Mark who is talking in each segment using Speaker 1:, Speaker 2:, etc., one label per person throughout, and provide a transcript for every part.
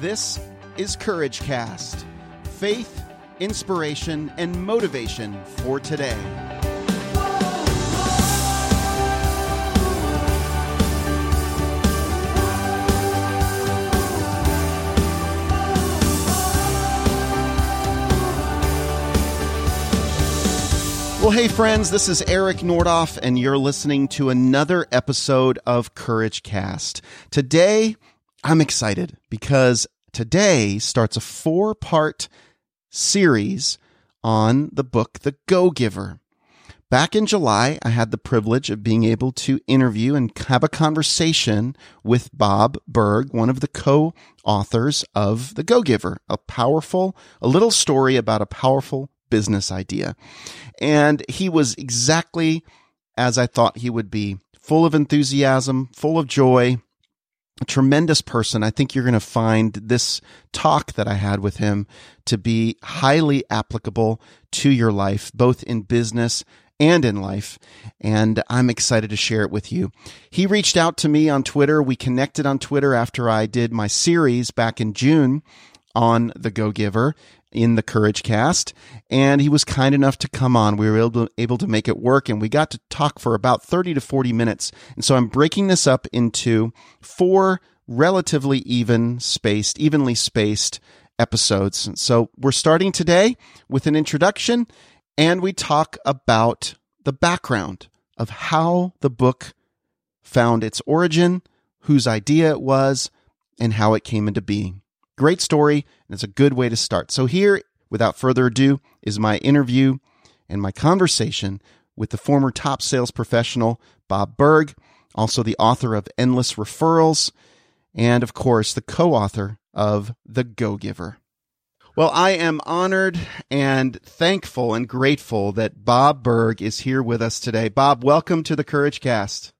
Speaker 1: This is Courage Cast faith, inspiration, and motivation for today. Well, hey, friends, this is Eric Nordoff, and you're listening to another episode of Courage Cast. Today, I'm excited because today starts a four part series on the book, The Go Giver. Back in July, I had the privilege of being able to interview and have a conversation with Bob Burg, one of the co authors of The Go Giver, a powerful, a little story about a powerful business idea. And he was exactly as I thought he would be full of enthusiasm, full of joy, tremendous person. I think you're going to find this talk that I had with him to be highly applicable to your life, both in business and in life. And I'm excited to share it with you. He reached out to me on Twitter. We connected on Twitter after I did my series back in June on the Go Giver in the Courage Cast, and he was kind enough to come on. We were able to, able to make it work, and we got to talk for about 30 to 40 minutes. And so I'm breaking this up into four relatively even spaced, evenly spaced episodes. So we're starting today with an introduction, and we talk about the background of how the book found its origin, whose idea it was, and how it came into being. Great story, and it's a good way to start. So, here, without further ado, is my interview and my conversation with the former top sales professional, Bob Burg, also the author of Endless Referrals, and of course, the co author of The Go Giver. Well, I am honored and thankful and grateful that Bob Burg is here with us today. Bob, welcome to the Courage Cast.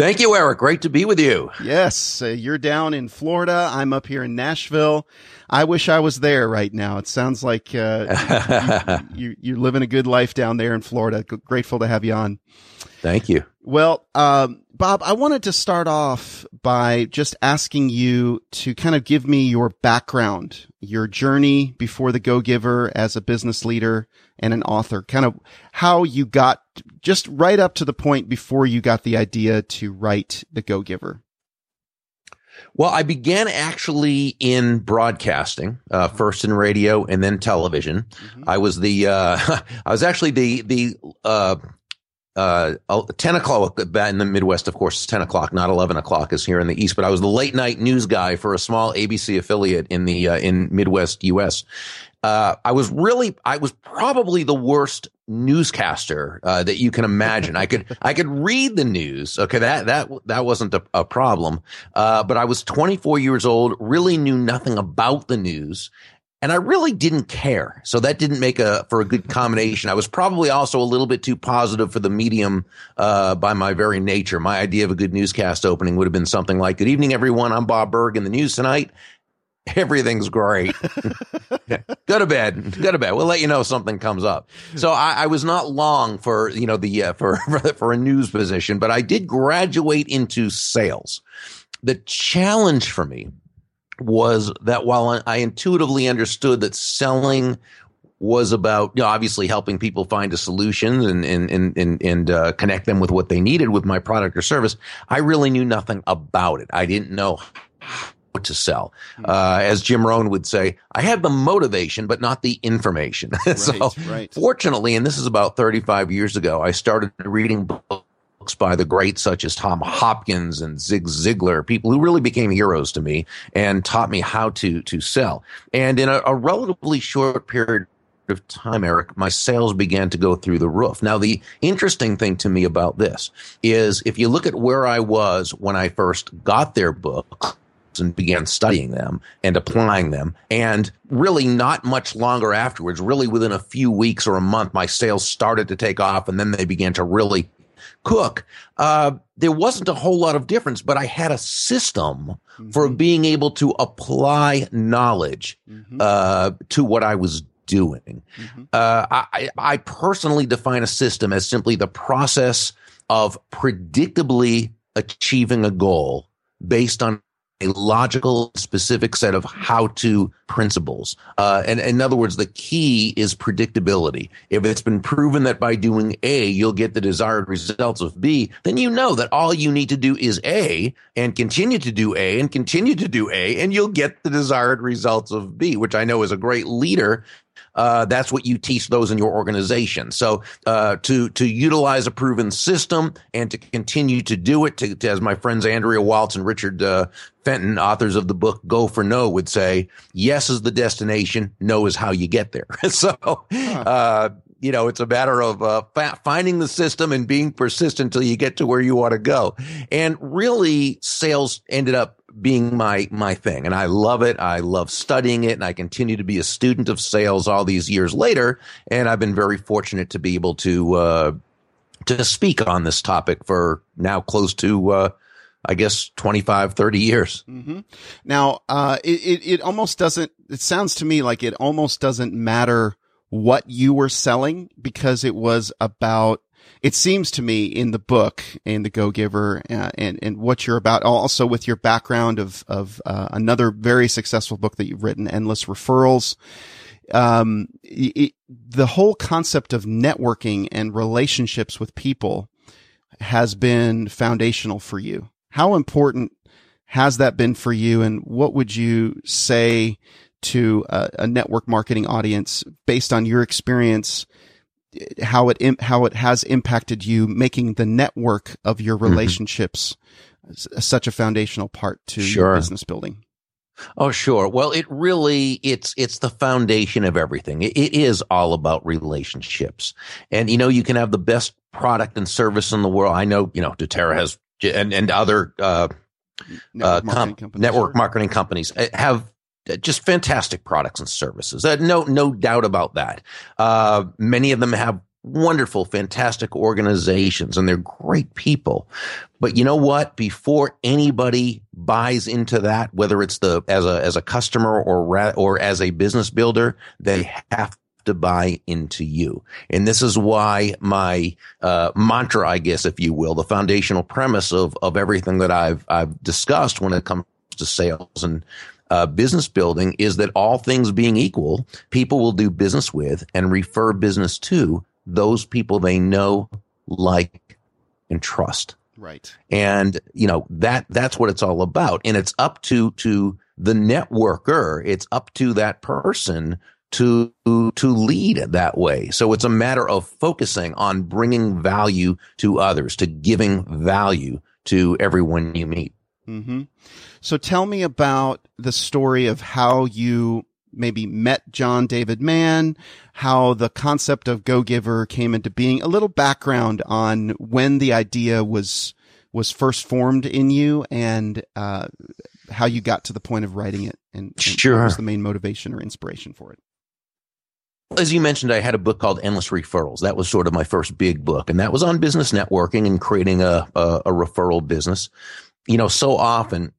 Speaker 2: Thank you, Eric. Great to be with you.
Speaker 1: Yes, uh, you're down in Florida. I'm up here in Nashville. I wish I was there right now. It sounds like uh, you, you, are living a good life down there in Florida. Grateful to have you on.
Speaker 2: Thank you.
Speaker 1: Well, um, Bob, I wanted to start off by just asking you to kind of give me your background, your journey before the Go Giver as a business leader and an author, kind of how you got just right up to the point before you got the idea to write the Go Giver.
Speaker 2: Well, I began actually in broadcasting, uh, first in radio and then television. Mm-hmm. I was the, uh, I was actually the, the, uh, uh, 10 o'clock in the Midwest, of course, it's 10 o'clock, not 11 o'clock is here in the East, but I was the late night news guy for a small ABC affiliate in the, uh, in Midwest US. Uh, I was really, I was probably the worst newscaster uh, that you can imagine. I could, I could read the news. Okay, that that that wasn't a, a problem. Uh, but I was 24 years old, really knew nothing about the news, and I really didn't care. So that didn't make a for a good combination. I was probably also a little bit too positive for the medium uh, by my very nature. My idea of a good newscast opening would have been something like, "Good evening, everyone. I'm Bob Burg in the news tonight." everything's great. go to bed. Go to bed. We'll let you know if something comes up. So I, I was not long for you know the uh, for, for for a news position, but I did graduate into sales. The challenge for me was that while I intuitively understood that selling was about you know, obviously helping people find a solution and and and and, and uh, connect them with what they needed with my product or service. I really knew nothing about it. I didn't know to sell. Uh, as Jim Rohn would say, I had the motivation, but not the information. so, right, right. fortunately, and this is about 35 years ago, I started reading books by the greats such as Tom Hopkins and Zig Ziglar, people who really became heroes to me and taught me how to to sell. And in a, a relatively short period of time, Eric, my sales began to go through the roof. Now, the interesting thing to me about this is if you look at where I was when I first got their book and began studying them and applying them. And really, not much longer afterwards, really within a few weeks or a month, my sales started to take off and then they began to really cook. Uh, there wasn't a whole lot of difference, but I had a system mm-hmm. for being able to apply knowledge mm-hmm. uh, to what I was doing. Mm-hmm. Uh, I, I personally define a system as simply the process of predictably achieving a goal based on a logical, specific set of how to principles. Uh, and in other words, the key is predictability. If it's been proven that by doing A, you'll get the desired results of B, then you know that all you need to do is A and continue to do A and continue to do A, and you'll get the desired results of B, which I know is a great leader uh, that's what you teach those in your organization. So uh, to to utilize a proven system and to continue to do it, to, to as my friends Andrea Waltz and Richard uh, Fenton, authors of the book Go for No, would say, yes is the destination, no is how you get there. so. Uh, you know, it's a matter of uh, finding the system and being persistent until you get to where you want to go. And really, sales ended up being my my thing and I love it. I love studying it and I continue to be a student of sales all these years later and I've been very fortunate to be able to uh, to speak on this topic for now close to uh, I guess 25 30 years.
Speaker 1: Mm-hmm. Now uh, it, it it almost doesn't it sounds to me like it almost doesn't matter what you were selling because it was about it seems to me in the book in the Go Giver uh, and and what you're about, also with your background of of uh, another very successful book that you've written, Endless Referrals. Um, it, the whole concept of networking and relationships with people has been foundational for you. How important has that been for you, and what would you say to a, a network marketing audience based on your experience? How it how it has impacted you, making the network of your mm-hmm. relationships mm-hmm. such a foundational part to sure. business building.
Speaker 2: Oh, sure. Well, it really it's it's the foundation of everything. It, it is all about relationships, and you know you can have the best product and service in the world. I know you know doTERRA has and and other uh, network, uh, marketing, companies, network marketing companies uh, have just fantastic products and services. Uh, no, no doubt about that. Uh, many of them have wonderful, fantastic organizations and they're great people. But you know what? Before anybody buys into that, whether it's the, as a, as a customer or, or as a business builder, they have to buy into you. And this is why my uh, mantra, I guess, if you will, the foundational premise of of everything that I've I've discussed when it comes to sales and uh, business building is that all things being equal, people will do business with and refer business to those people they know, like, and trust.
Speaker 1: Right.
Speaker 2: And, you know, that, that's what it's all about. And it's up to, to the networker. It's up to that person to, to lead that way. So it's a matter of focusing on bringing value to others, to giving value to everyone you meet.
Speaker 1: Mm-hmm. So tell me about the story of how you maybe met John David Mann, how the concept of Go Giver came into being, a little background on when the idea was was first formed in you and uh, how you got to the point of writing it and, and
Speaker 2: sure.
Speaker 1: what was the main motivation or inspiration for it.
Speaker 2: As you mentioned, I had a book called Endless Referrals. That was sort of my first big book, and that was on business networking and creating a, a, a referral business. You know, so often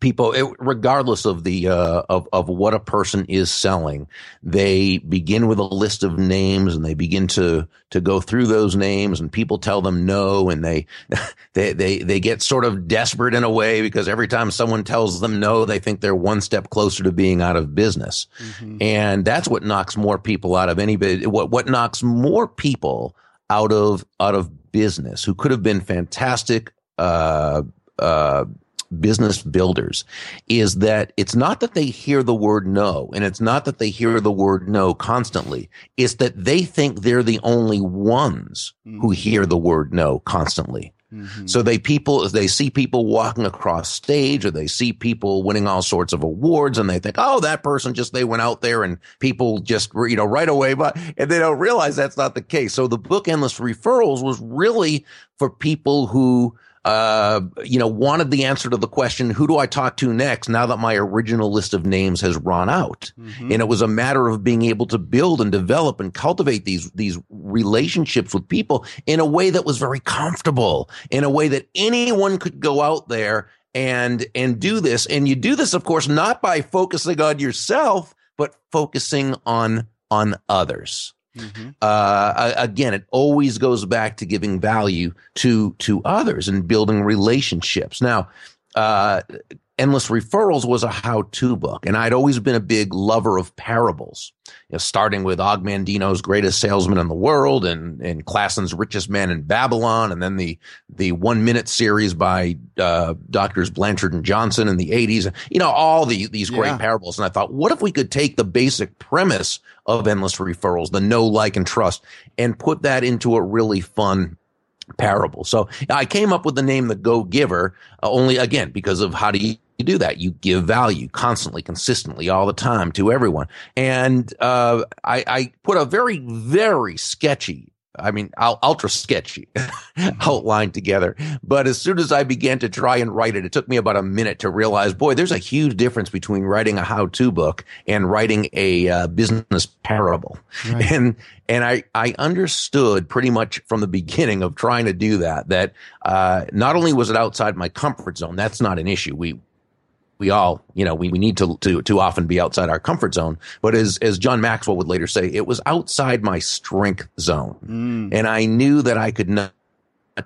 Speaker 2: people it, regardless of the uh, of of what a person is selling they begin with a list of names and they begin to to go through those names and people tell them no and they they they they get sort of desperate in a way because every time someone tells them no they think they're one step closer to being out of business mm-hmm. and that's what knocks more people out of any what what knocks more people out of out of business who could have been fantastic uh uh business builders is that it's not that they hear the word no and it's not that they hear the word no constantly. It's that they think they're the only ones mm-hmm. who hear the word no constantly. Mm-hmm. So they people they see people walking across stage or they see people winning all sorts of awards and they think, oh, that person just they went out there and people just you know right away, but and they don't realize that's not the case. So the book Endless Referrals was really for people who uh, you know, wanted the answer to the question, who do I talk to next now that my original list of names has run out? Mm-hmm. And it was a matter of being able to build and develop and cultivate these, these relationships with people in a way that was very comfortable, in a way that anyone could go out there and, and do this. And you do this, of course, not by focusing on yourself, but focusing on, on others. Mm-hmm. Uh, again, it always goes back to giving value to to others and building relationships. Now, uh, Endless Referrals was a how-to book, and I'd always been a big lover of parables. You know, starting with Og Mandino's Greatest Salesman in the World, and and Clason's Richest Man in Babylon, and then the the one minute series by uh, doctors Blanchard and Johnson in the '80s. You know, all the, these great yeah. parables. And I thought, what if we could take the basic premise of Endless Referrals, the know, like, and trust, and put that into a really fun parable. So I came up with the name the Go Giver uh, only again because of how do you, you do that? You give value constantly, consistently, all the time to everyone. And uh, I, I put a very, very sketchy I mean, ultra sketchy outline together. But as soon as I began to try and write it, it took me about a minute to realize, boy, there's a huge difference between writing a how-to book and writing a uh, business parable. Right. And and I I understood pretty much from the beginning of trying to do that that uh, not only was it outside my comfort zone, that's not an issue. We we all, you know, we, we need to, to, to often be outside our comfort zone. But as, as John Maxwell would later say, it was outside my strength zone. Mm. And I knew that I could not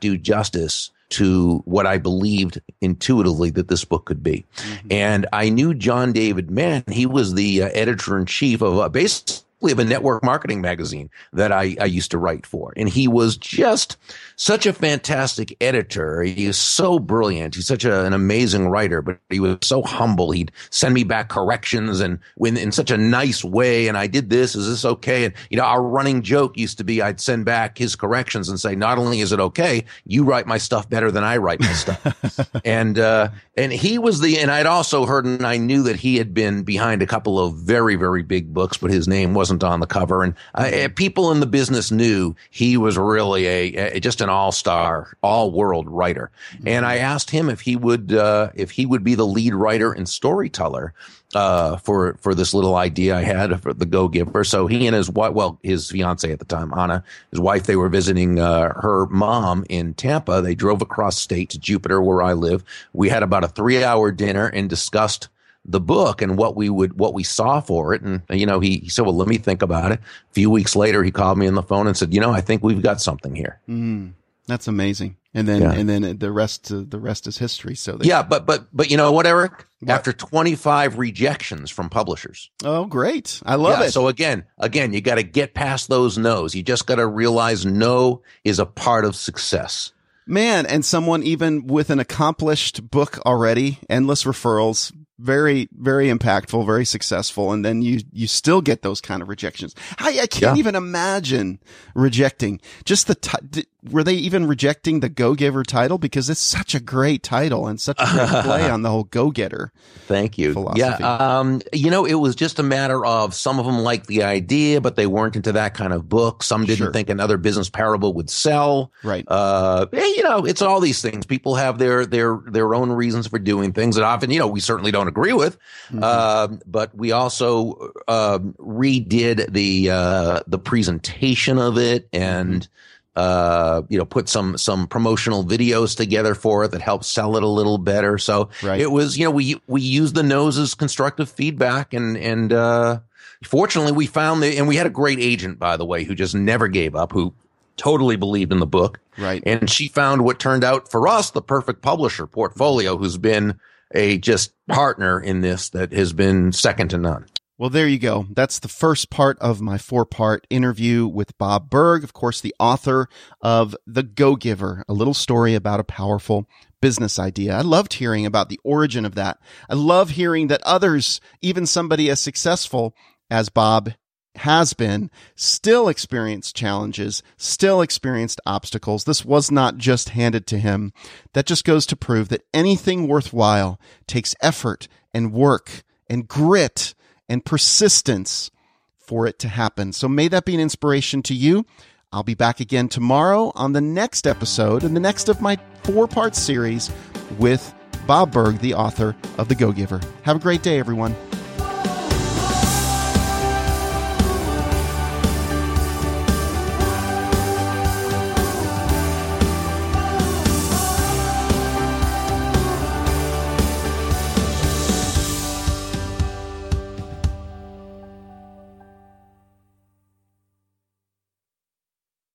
Speaker 2: do justice to what I believed intuitively that this book could be. Mm-hmm. And I knew John David Mann. He was the uh, editor in chief of uh, basically of a network marketing magazine that I, I used to write for. And he was just such a fantastic editor. He is so brilliant. He's such a, an amazing writer, but he was so humble. He'd send me back corrections and when in such a nice way. And I did this. Is this okay? And, you know, our running joke used to be I'd send back his corrections and say, not only is it okay, you write my stuff better than I write my stuff. and, uh, and he was the, and I'd also heard and I knew that he had been behind a couple of very, very big books, but his name wasn't on the cover. And uh, people in the business knew he was really a, a just an all star, all world writer. And I asked him if he would, uh, if he would be the lead writer and storyteller uh, for for this little idea I had for the Go Giver. So he and his wife, well, his fiance at the time, Anna, his wife, they were visiting uh, her mom in Tampa. They drove across state to Jupiter, where I live. We had about a three hour dinner and discussed the book and what we would what we saw for it and you know he, he said well let me think about it a few weeks later he called me on the phone and said you know i think we've got something here
Speaker 1: mm. That's amazing. And then yeah. and then the rest uh, the rest is history. So
Speaker 2: they, yeah, but but but you know what, Eric? What? After 25 rejections from publishers.
Speaker 1: Oh, great! I love yeah, it.
Speaker 2: So again, again, you got to get past those no's. You just got to realize no is a part of success.
Speaker 1: Man, and someone even with an accomplished book already, endless referrals, very very impactful very successful and then you you still get those kind of rejections. I, I can't yeah. even imagine rejecting just the t- were they even rejecting the go giver title? Because it's such a great title and such a great play on the whole go getter
Speaker 2: thank you. Philosophy. yeah um you know it was just a matter of some of them liked the idea but they weren't into that kind of book. Some didn't sure. think another business parable would sell.
Speaker 1: Right.
Speaker 2: Uh you know it's all these things. People have their their their own reasons for doing things And often you know we certainly don't agree with. Mm-hmm. Uh, but we also uh, redid the uh, the presentation of it and. Uh, you know, put some some promotional videos together for it that helped sell it a little better. So right. it was, you know, we we used the nose as constructive feedback, and and uh, fortunately we found that, and we had a great agent, by the way, who just never gave up, who totally believed in the book.
Speaker 1: Right.
Speaker 2: And she found what turned out for us the perfect publisher portfolio who's been a just partner in this that has been second to none.
Speaker 1: Well, there you go. That's the first part of my four part interview with Bob Burg, of course, the author of The Go Giver, a little story about a powerful business idea. I loved hearing about the origin of that. I love hearing that others, even somebody as successful as Bob has been, still experienced challenges, still experienced obstacles. This was not just handed to him. That just goes to prove that anything worthwhile takes effort and work and grit and persistence for it to happen. So may that be an inspiration to you. I'll be back again tomorrow on the next episode and the next of my four part series with Bob Burg, the author of The Go Giver. Have a great day, everyone.